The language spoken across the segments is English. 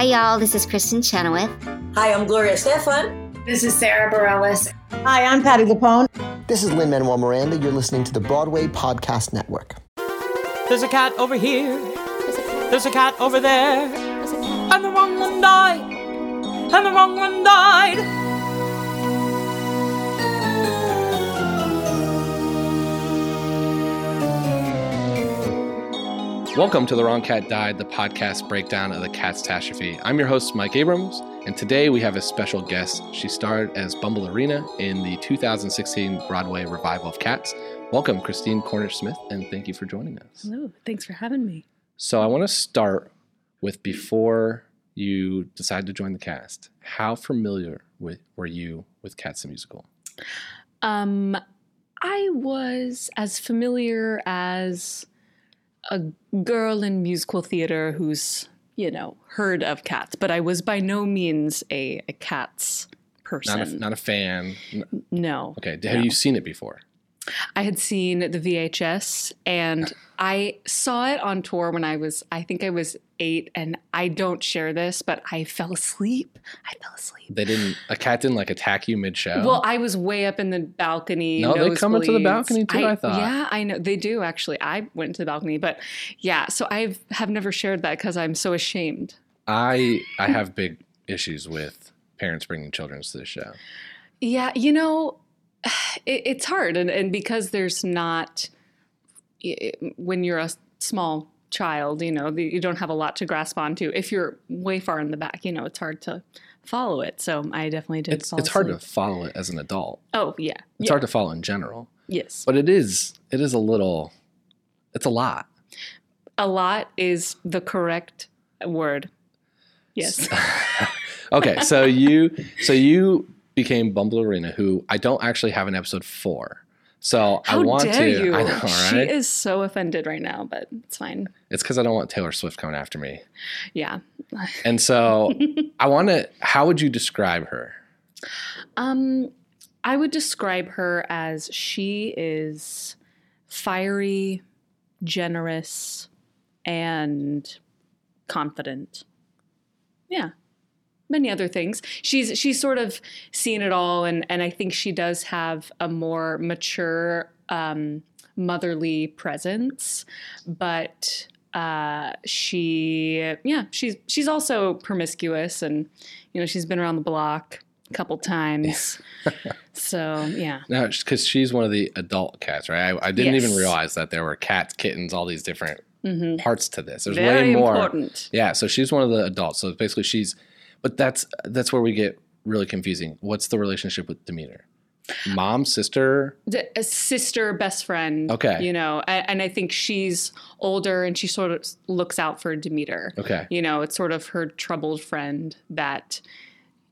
Hi, y'all. This is Kristin Chenoweth. Hi, I'm Gloria Estefan. This is Sara Bareilles. Hi, I'm Patti LuPone. This is Lin Manuel Miranda. You're listening to the Broadway Podcast Network. There's a cat over here. There's a cat over there. And the wrong one died. And the wrong one died. Welcome to The Wrong Cat Died, the podcast breakdown of the cat's catastrophe. I'm your host, Mike Abrams, and today we have a special guest. She starred as Bombalurina in the 2016 Broadway revival of Cats. Welcome, Christine Cornish Smith, and thank you for joining us. Hello, thanks for having me. So, I want to start with before you decided to join the cast, how familiar with, were you with Cats the Musical? Um, I was as familiar as a girl in musical theater who's, you know, heard of cats, but I was by no means a, a cats person. Not a, not a fan. No. Okay, have No. you seen it before? I had seen the VHS and I saw it on tour when I was, I think I was eight, and I don't share this, but I fell asleep. I fell asleep. They didn't, a cat didn't like attack you mid show? Well, I was way up in the balcony. No, they come into the balcony too, I thought. Yeah, I know they do actually. I went to the balcony, but yeah. So I have never shared that because I'm so ashamed. I I have big issues with parents bringing children to the show. Yeah, you know, it, it's hard, and and because there's not i- when you're a small child, you know, the, you don't have a lot to grasp onto. If you're way far in the back, you know, it's hard to follow it. So I definitely did. It's it's hard to follow it as an adult. Oh yeah, It's yeah. hard to follow in general, yes. but it is it is a little. It's a lot. A lot is the correct word. Yes. Okay, so you so you became Bombalurina, who I don't actually have an episode for. So How I want dare to. you? I know, She is so offended right now, but it's fine. It's because I don't want Taylor Swift coming after me. Yeah. And so I want to. How would you describe her? Um, I would describe her as she is fiery, generous, and confident. Yeah. Many other things. She's she's sort of seen it all, and and I think she does have a more mature, um, motherly presence. But uh, she, yeah, she's she's also promiscuous, and you know she's been around the block a couple times. so yeah, No, because she's one of the adult cats, right? I, I didn't even realize that there were cats, kittens, all these different hmm parts to this. There's very way more. important. Yeah, so she's one of the adults. So basically, she's, but that's that's where we get really confusing. What's the relationship with Demeter? Mom, sister? the, a sister best friend Okay. you know and, and i think she's older and she sort of looks out for demeter Okay, you know it's sort of her troubled friend that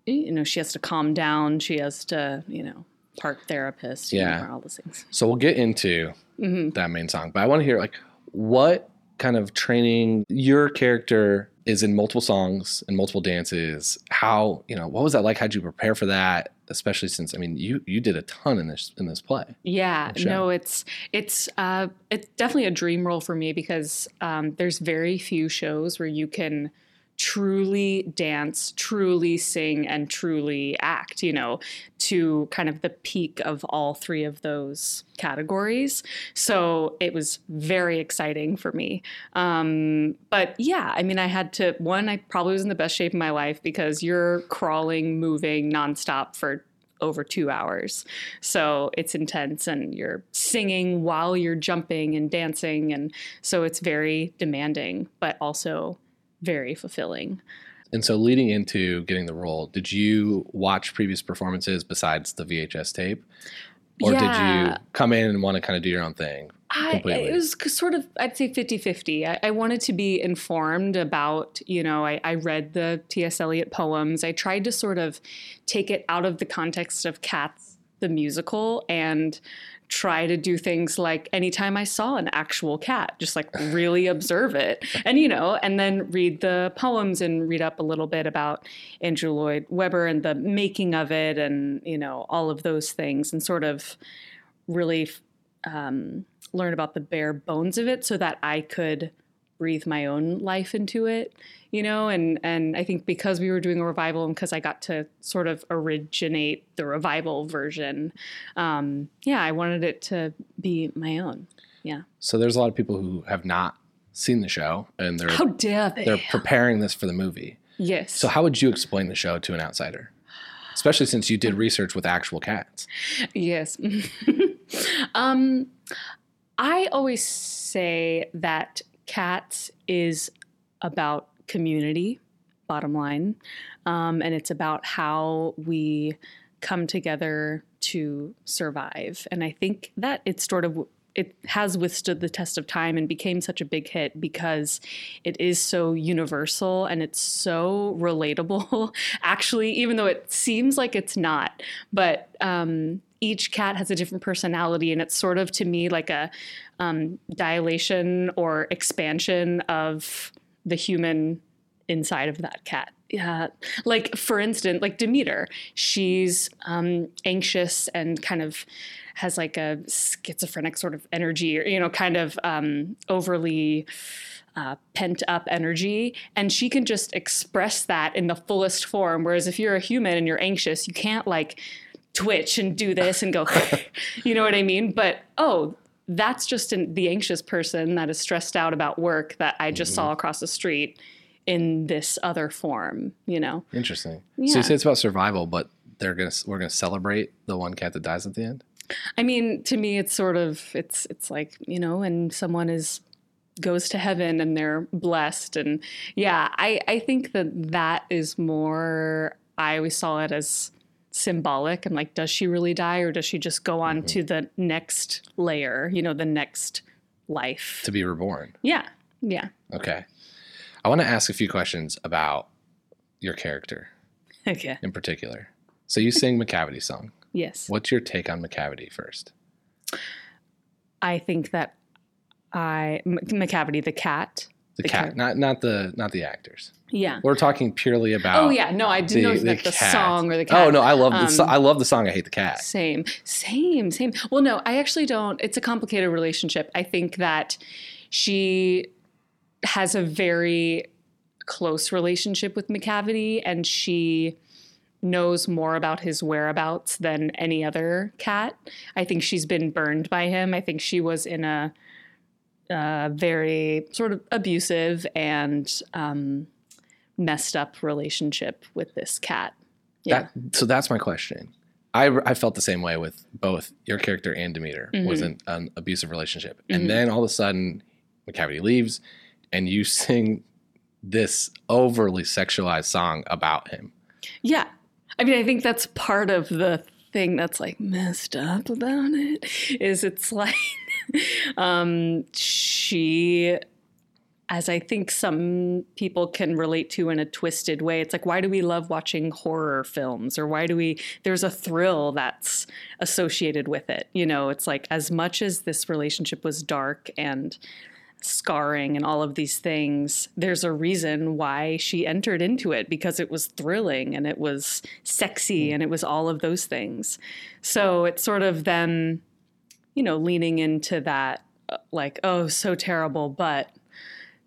you know she has to calm down she has to you know park therapist you Yeah. know, all those things so we'll get into hmm that main song, but I want to hear like what kind of training your character is in multiple songs and multiple dances. How you know what was that like? How'd you prepare for that? Especially since I mean you you did a ton in this in this play. Yeah, no, it's it's uh, it's definitely a dream role for me because um, there's very few shows where you can truly dance, truly sing, and truly act. You know, to kind of the peak of all three of those categories. So it was very exciting for me. Um, but yeah, I mean, I had to one. I probably was in the best shape of my life because you're crawling, moving nonstop for over two hours. So it's intense and you're singing while you're jumping and dancing. And so it's very demanding, but also very fulfilling. And so leading into getting the role, did you watch previous performances besides the VHS tape? Or did you come in and want to kind of do your own thing? I, it was sort of, I'd say 50 50. I, I wanted to be informed about, you know, I, I read the T.S. Eliot poems. I tried to sort of take it out of the context of Cats, the musical, and try to do things like anytime I saw an actual cat, just like really observe it. And, you know, and then read the poems and read up a little bit about Andrew Lloyd Webber and the making of it and, you know, all of those things and sort of really um, learn about the bare bones of it so that I could breathe my own life into it, you know, and and I think because we were doing a revival and because I got to sort of originate the revival version, um, yeah, I wanted it to be my own. Yeah. So there's a lot of people who have not seen the show and they're How dare they? they're preparing this for the movie. yes. So how would you explain the show to an outsider? Especially since you did research with actual cats. Yes. um, I always say that cats is about community, bottom line, um, and it's about how we come together to survive. And I think that it's sort of it has withstood the test of time and became such a big hit because it is so universal and it's so relatable. Actually, even though it seems like it's not, but um, each cat has a different personality, and it's sort of to me like a um, dilation or expansion of the human inside of that cat. Yeah, like for instance, like Demeter, she's um, anxious and kind of has like a schizophrenic sort of energy, or you know, kind of um, overly uh, pent up energy, and she can just express that in the fullest form. Whereas if you're a human and you're anxious, you can't like twitch and do this and go, you know what I mean? But oh, that's just an, the anxious person that is stressed out about work that I just saw mm-hmm. across the street in this other form, you know? Interesting. So you say it's about survival, but they're gonna we're gonna celebrate the one cat that dies at the end. I mean, to me, it's sort of it's it's like you know, and someone is goes to heaven and they're blessed, and yeah, I I think that that is more. I always saw it as symbolic and like, does she really die or does she just go on mm-hmm. to the next layer? You know, the next life. To be reborn. Yeah, yeah. Okay. I want to ask a few questions about your character Okay. in particular. So you sing Macavity song. Yes. What's your take on Macavity first? I think that I Macavity the cat. The, The cat, not not the not the actors. Yeah. We're talking purely about. Oh yeah, no, I didn't know the cat. song or the cat. Oh no, I love the so- Um, I love the song. I hate the cat. Same, same, same. Well, no, I actually don't. It's a complicated relationship. I think that she has a very close relationship with Macavity, and she knows more about his whereabouts than any other cat. I think she's been burned by him. I think she was in a, uh very sort of abusive and um, messed up relationship with this cat. Yeah. That, so that's my question. I, I felt the same way with both your character and Demeter was Mm-hmm. in an abusive relationship, and then all of a sudden, Macavity leaves, and you sing this overly sexualized song about him. Yeah. I mean, I think that's part of the thing that's like messed up about it is it's like um she as I think some people can relate to in a twisted way. It's like why do we love watching horror films or why do we there's a thrill that's associated with it. You know, it's like as much as this relationship was dark and scarring and all of these things, there's a reason why she entered into it because it was thrilling and it was sexy and it was all of those things. So it's sort of them, you know, leaning into that, uh, like, oh, so terrible, but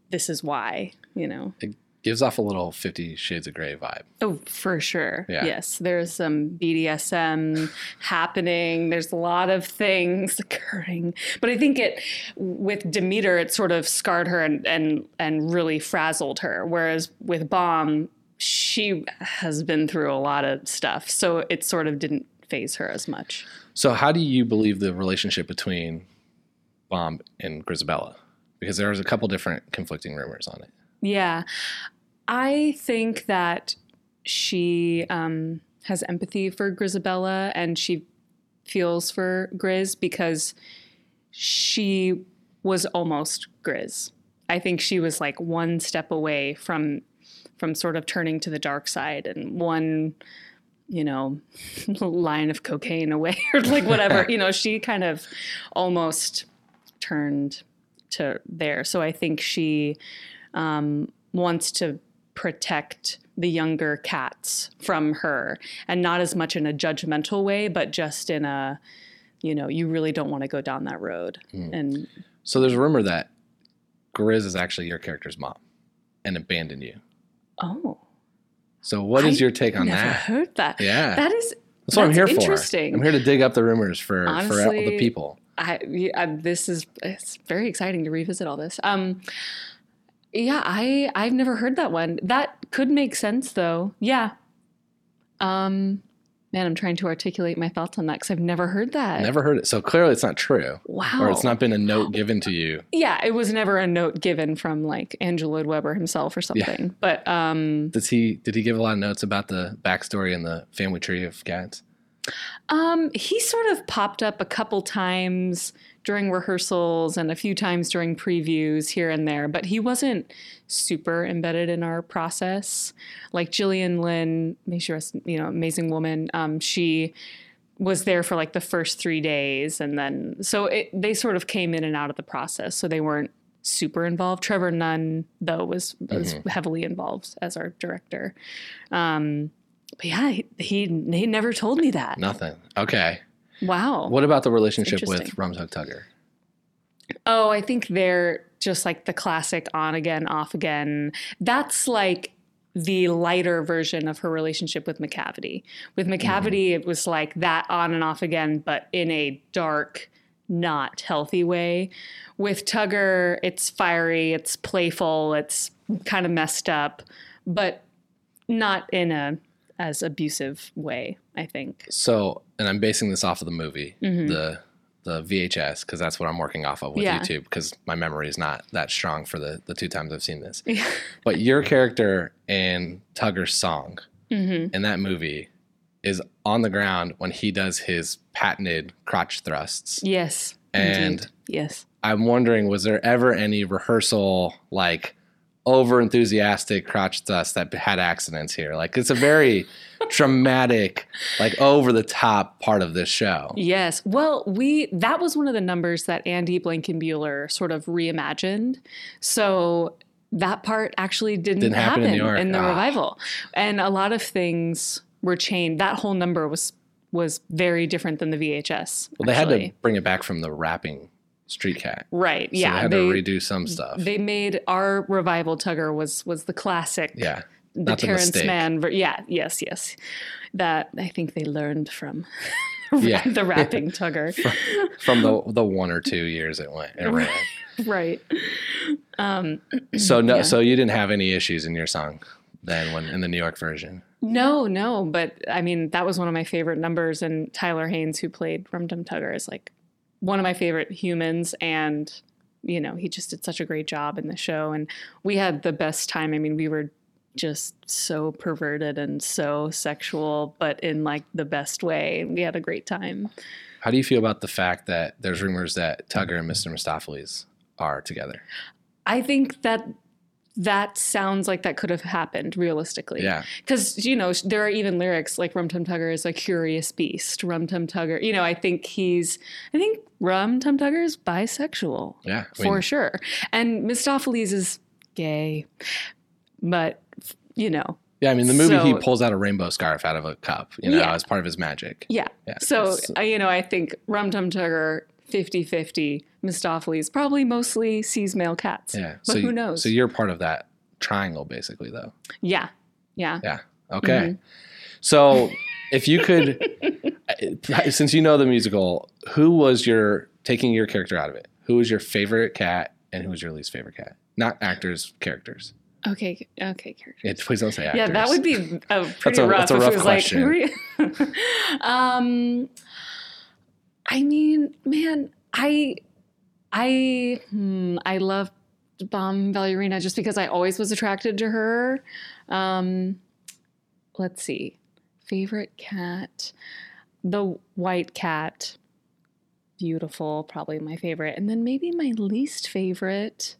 this is why, you know. It gives off a little Fifty Shades of Grey vibe. Oh, for sure. Yeah. Yes, there's some BDSM happening. There's a lot of things occurring, but I think it with Demeter, it sort of scarred her and and and really frazzled her. Whereas with Bomb, she has been through a lot of stuff, so it sort of didn't faze her as much. So, how do you believe the relationship between Bomb and Grizabella? Because there's a couple different conflicting rumors on it. Yeah. I think that she um, has empathy for Grizabella and she feels for Grizz because she was almost Grizz. I think she was like one step away from from sort of turning to the dark side and one you know line of cocaine away or like whatever you know she kind of almost turned to there. So i think she um, wants to protect the younger cats from her and not as much in a judgmental way but just in a you know you really don't want to go down that road. And So there's a rumor that Grizz is actually your character's mom and abandoned you. Oh, So what is I your take on never that? heard that. Yeah. that is That's what I'm that's here for. interesting. I'm here to dig up the rumors for for all the people. I, yeah, this is it's very exciting to revisit all this. Um, yeah, I I've never heard that one. That could make sense though. Yeah. Um, man, I'm trying to articulate my thoughts on that because I've never heard that. Never heard it. So clearly it's not true. Wow. Or it's not been a note given to you. Yeah, it was never a note given from like Andrew Lloyd Webber himself or something. Yeah. But um, Does he did he give a lot of notes about the backstory and the family tree of cats? Um, he sort of popped up a couple times during rehearsals and a few times during previews here and there, but he wasn't super embedded in our process. Like Gillian Lynne, may she rest, you know, amazing woman. Um, she was there for like the first three days, and then so it, they sort of came in and out of the process, so they weren't super involved. Trevor Nunn, though, was was heavily involved as our director. Um, but yeah, he, he he never told me that. Nothing. Okay. Wow. What about the relationship with. Rum Tum Tugger? Oh, I think they're just like the classic on again, off again. That's like the lighter version of her relationship with Macavity. With mm-hmm. Macavity, it was like that on and off again, but in a dark, not healthy way. With Tugger, it's fiery, it's playful, it's kind of messed up, but not in a as abusive way, I think. So, and I'm basing this off of the movie, the the VHS, because that's what I'm working off of with Mm-hmm. Yeah. YouTube, because my memory is not that strong for the the two times I've seen this. but your character in Tugger's song Mm-hmm. in that movie is on the ground when he does his patented crotch thrusts. Yes. And- indeed. yes. I'm wondering, was there ever any rehearsal like over enthusiastic crotch dust that had accidents here? Like it's a very dramatic, like over the top part of this show. Yes. Well, we that was one of the numbers that Andy Blankenbuehler sort of reimagined. So that part actually didn't, Didn't happen in New York. the Ah. revival, and a lot of things were changed. That whole number was was very different than the VHS. Well, they had to bring it back from the rapping street cat. right. So yeah, they had to redo some stuff. they made our revival Tugger was was the classic. yeah. the the Terrence. Mann. Yeah. Yes. Yes. That I think they learned from. Yeah. the rapping Tugger. From the the one or two years it went. It ran. right. Um, so no Yeah. so you didn't have any issues in your song then when in the New York version. No, no, but I mean that was one of my favorite numbers, and Tyler Hanes, who played Rum Tum Tugger, is like one of my favorite humans, and you know he just did such a great job in the show, and we had the best time. I mean, we were just so perverted and so sexual, but in like the best way. We had a great time. How do you feel about the fact that there's rumors that Tugger and Mr. Mistoffelees are together? I think that that sounds like that could have happened realistically. Yeah. Because, you know, there are even lyrics like Rum Tum Tugger is a curious beast. Rum Tum Tugger, you know, I think he's, I think Rum Tum Tugger is bisexual. Yeah. I for mean, sure. And Mistoffelees is gay. But, you know, Yeah, I mean the movie he pulls out a rainbow scarf out of a cup, you know, Yeah. as part of his magic. yeah. Yeah. So, uh, you know, I think Rum Tum Tugger 50 50, Mistoffelees probably mostly sees male cats. Yeah. But so who you- knows? So you're part of that triangle basically though. yeah. Yeah. Yeah. Okay. Mm-hmm. So if you could since you know the musical, who was your taking your character out of it? Who was your favorite cat and who was your least favorite cat? Not actors, characters. Okay. Okay. Character. Yeah, please don't say actors. Yeah, that would be a pretty rough. that's a rough was question. Like, who are you? um, I mean, man, I, I, hmm, I love Bombalurina just because I always was attracted to her. Um, let's see, favorite cat, the white cat, beautiful, probably my favorite, and then maybe my least favorite.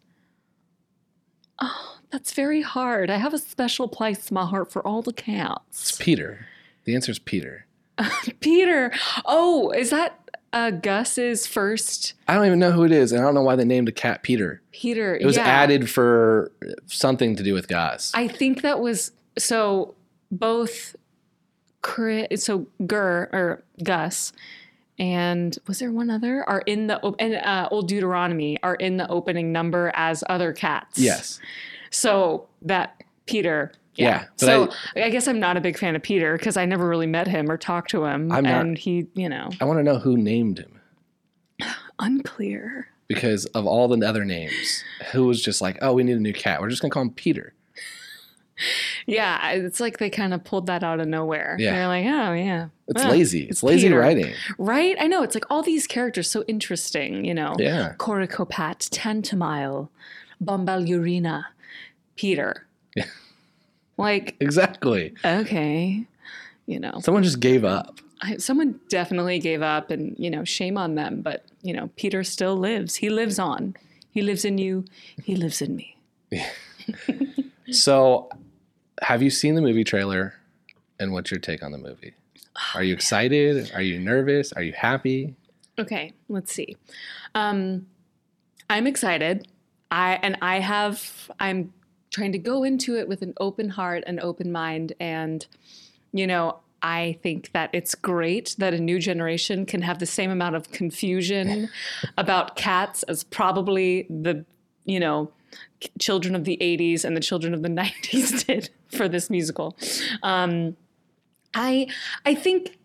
Oh, that's very hard. I have a special place in my heart for all the cats. It's. Peter. The answer is Peter. Peter. Oh, is that uh, Gus's first I don't even know who it is, and I don't know why they named a cat Peter. Peter? It was yeah. added for something to do with Gus. I think that was so both Chris, so Gurr or Gus and was there one other? Are in the and uh, Old Deuteronomy are in the opening number as other cats. Yes. So that Peter. Yeah, but so I, guess I'm not a big fan of Peter because I never really met him or talked to him, I'm not- and he, you know, I want to know who named him unclear. because of all the other names, who was just like, oh, we need a new cat. We're just gonna call him Peter. Yeah, it's like they kind of pulled that out of nowhere. Yeah. They're like, oh yeah, It's Ah, lazy. It's, lazy Peter. writing. right? I know. It's like all these characters so interesting, you know. Yeah. Coricopat, Tantomile, Bombalurina, Peter. Yeah. Like, Exactly. okay, you know, Someone just gave up. I, someone definitely gave up, and you know, shame on them. But you know, Peter still lives. He lives on. He lives in you. He lives in me. So, have you seen the movie trailer? And what's your take on the movie? Are you excited? Are you nervous? Are you happy? Okay, let's see. Um, I'm excited. I and I have. I'm trying to go into it with an open heart and open mind, and you know, I think that it's great that a new generation can have the same amount of confusion about cats as probably the you know children of the 80s and the children of the 90s did for this musical. Um, I I think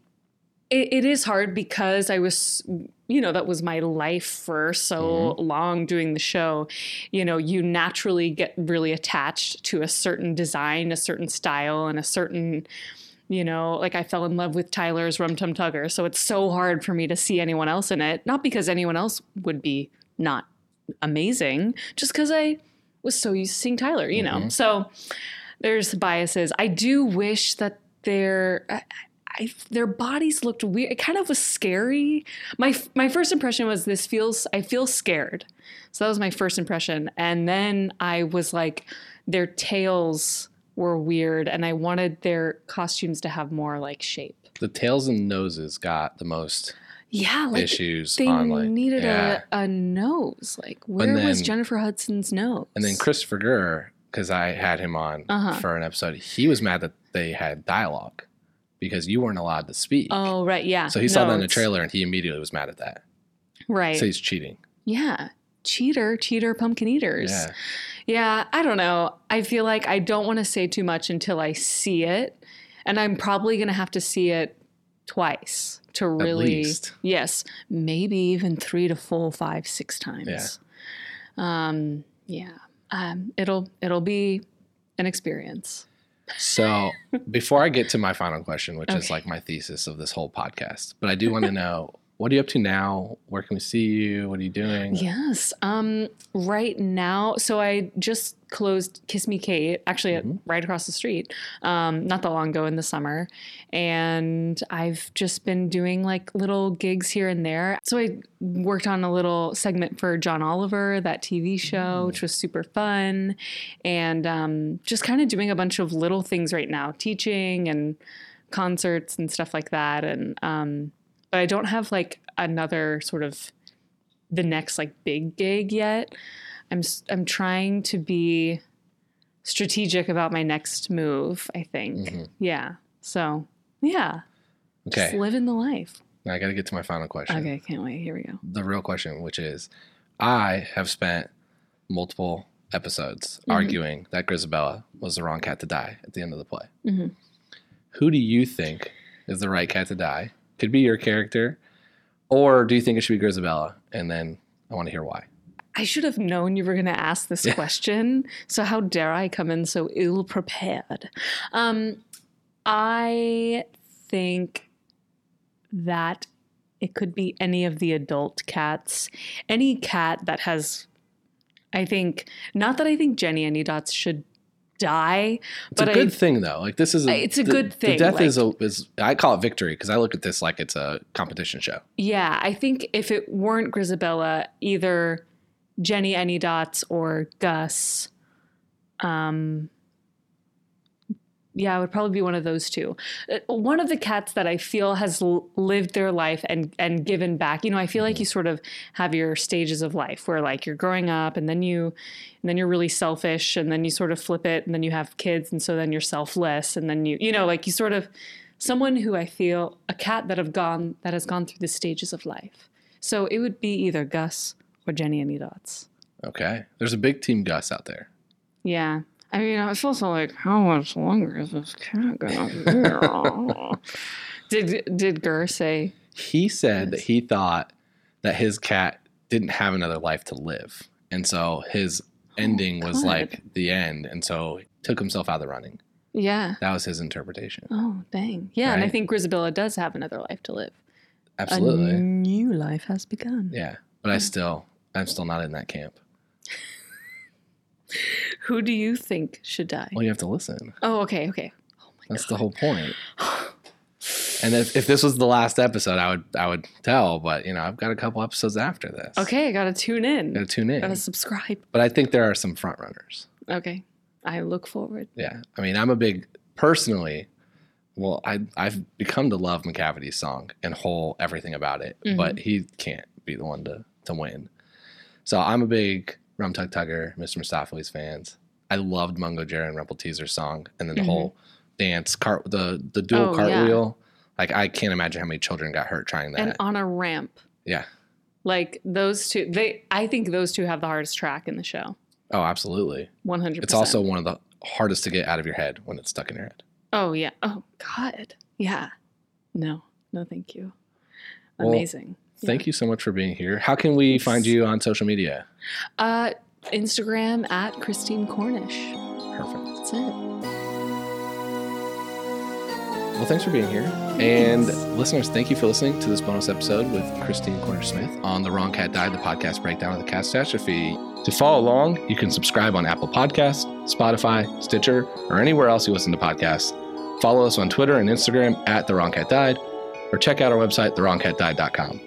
it, it is hard because I was, you know, that was my life for so mm-hmm. long doing the show. You know, you naturally get really attached to a certain design, a certain style, and a certain, you know, like I fell in love with Tyler's Rum Tum Tugger. So it's so hard for me to see anyone else in it. Not because anyone else would be not amazing, just because I was so used to seeing Tyler, you know. Mm-hmm. So there's biases. I do wish that their I, I, their bodies looked weird. It kind of was scary. My my first impression was this feels I feel scared. So that was my first impression, and then I was like, their tails were weird, and I wanted their costumes to have more like shape. The tails and noses got the most Yeah, like issues they on like needed yeah. a, a nose. Like where was Jennifer Hudson's nose? And then Christopher Gurr, because I had him on Uh-huh. for an episode, he was mad that they had dialogue because you weren't allowed to speak. Oh right, yeah. so he saw No, that in the trailer and he immediately was mad at that. Right. So he's cheating. yeah. Cheater, cheater, pumpkin eaters. Yeah. Yeah, I don't know. I feel like I don't want to say too much until I see it. And I'm probably going to have to see it twice to really. least. Yes, maybe even three to four, five, six times. Yeah. Um, yeah. Um, it'll it'll be an experience. So before I get to my final question, which is like my thesis of this whole podcast, but I do want to know what are you up to now? Where can we see you? What are you doing? Yes. Um, right now, so I just closed Kiss Me Kate, actually at- Mhm. right across the street, um, not that long ago in the summer. And I've just been doing like little gigs here and there. So I worked on a little segment for John Oliver, that TV show, which was super fun. And um, just kind of doing a bunch of little things right now, teaching and concerts and stuff like that. And, um, but I don't have like another sort of the next like big gig yet. I'm I'm trying to be strategic about my next move. I think, Mhm. yeah. So yeah, just Okay. living the life. Now I got to get to my final question. Okay, I can't wait. Here we go. The real question, which is I have spent multiple episodes Mm-hmm. arguing that Grizabella was the wrong cat to die at the end of the play. Mhm. Who do you think is the right cat to die? Could be your character, or do you think it should be Grizabella? And then I want to hear why. I should have known you were going to ask this Yeah. question. So how dare I come in so ill prepared? Um, I think that it could be any of the adult cats, any cat that has. I think not that I think Jennyanydots should die, It's but a good I, thing though. Like this is a, It's a the- good thing, The death like- is a is I call it victory because I look at this like it's a competition show. yeah, I think if it weren't Grizabella, either Jennyanydots or Gus, um, yeah, it would probably be one of those two. Uh, One of the cats that I feel has lived their life and and given back. You know, I feel like you sort of have your stages of life where like you're growing up and then you and then you're really selfish and then you sort of flip it and then you have kids and so then you're selfless and then you you know like you sort of someone who I feel a cat that have gone that has gone through the stages of life. So it would be either Gus or Jennyanydots. Okay. There's a big team Gus out there. Yeah. I mean, it's also like, how much longer is this cat gonna be? did did Gurr say? He said that he thought that his cat didn't have another life to live. And so his oh ending was like the end. And so he took himself out of the running. Yeah. That was his interpretation. Oh, dang. Yeah, and I think Grizabella does have another life to live. Absolutely. A new life has begun. Yeah. But I still, I'm still not in that camp. Who do you think should die? Well, you have to listen. Oh, okay, okay. Oh my That's the whole point. And if, if this was the last episode, I would I would tell. But you know, I've got a couple episodes after this. Okay, I gotta tune in. Got to tune in. Gotta subscribe. But I think there are some front runners. Okay. I look forward. Yeah. I mean, I'm a big personally. Well, I I've become to love Macavity's song and whole everything about it, Mm-hmm. but he can't be the one to to win. So I'm a big Rum Tum Tugger, Mr. Mistoffelees's fans. I loved Mungojerrie and Rumpleteazer's song, and then the Mhm. whole dance cart the the dual Oh, yeah. cartwheel. Like I can't imagine how many children got hurt trying that. And on a ramp. yeah. Like those two they I think those two have the hardest track in the show. Oh, absolutely. One hundred It's also one of the hardest to get out of your head when it's stuck in your head. Oh yeah. Oh God. Yeah. No. No thank you. Well, Amazing. Thank you so much for being here. How can we find you on social media? Uh Instagram at Christine Cornish. Perfect. That's it. Well, thanks for being here. And listeners, thank you for listening to this bonus episode with Christine Cornish Smith on The Wrong Cat Died, the podcast breakdown of the cat catastrophe. To follow along, you can subscribe on Apple Podcasts, Spotify, Stitcher, or anywhere else you listen to podcasts. Follow us on Twitter and Instagram at The Wrong Cat Died, or check out our website, thewrongcatdied.com.